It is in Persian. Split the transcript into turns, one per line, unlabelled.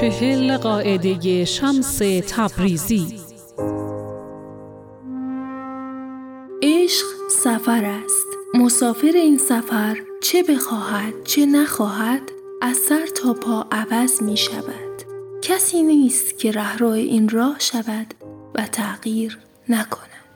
چهل قاعده شمس تبریزی.
عشق سفر است. مسافر این سفر چه بخواهد چه نخواهد از سر تا پا عوض می شود کسی نیست که رهرو این راه شود و تغییر نکند.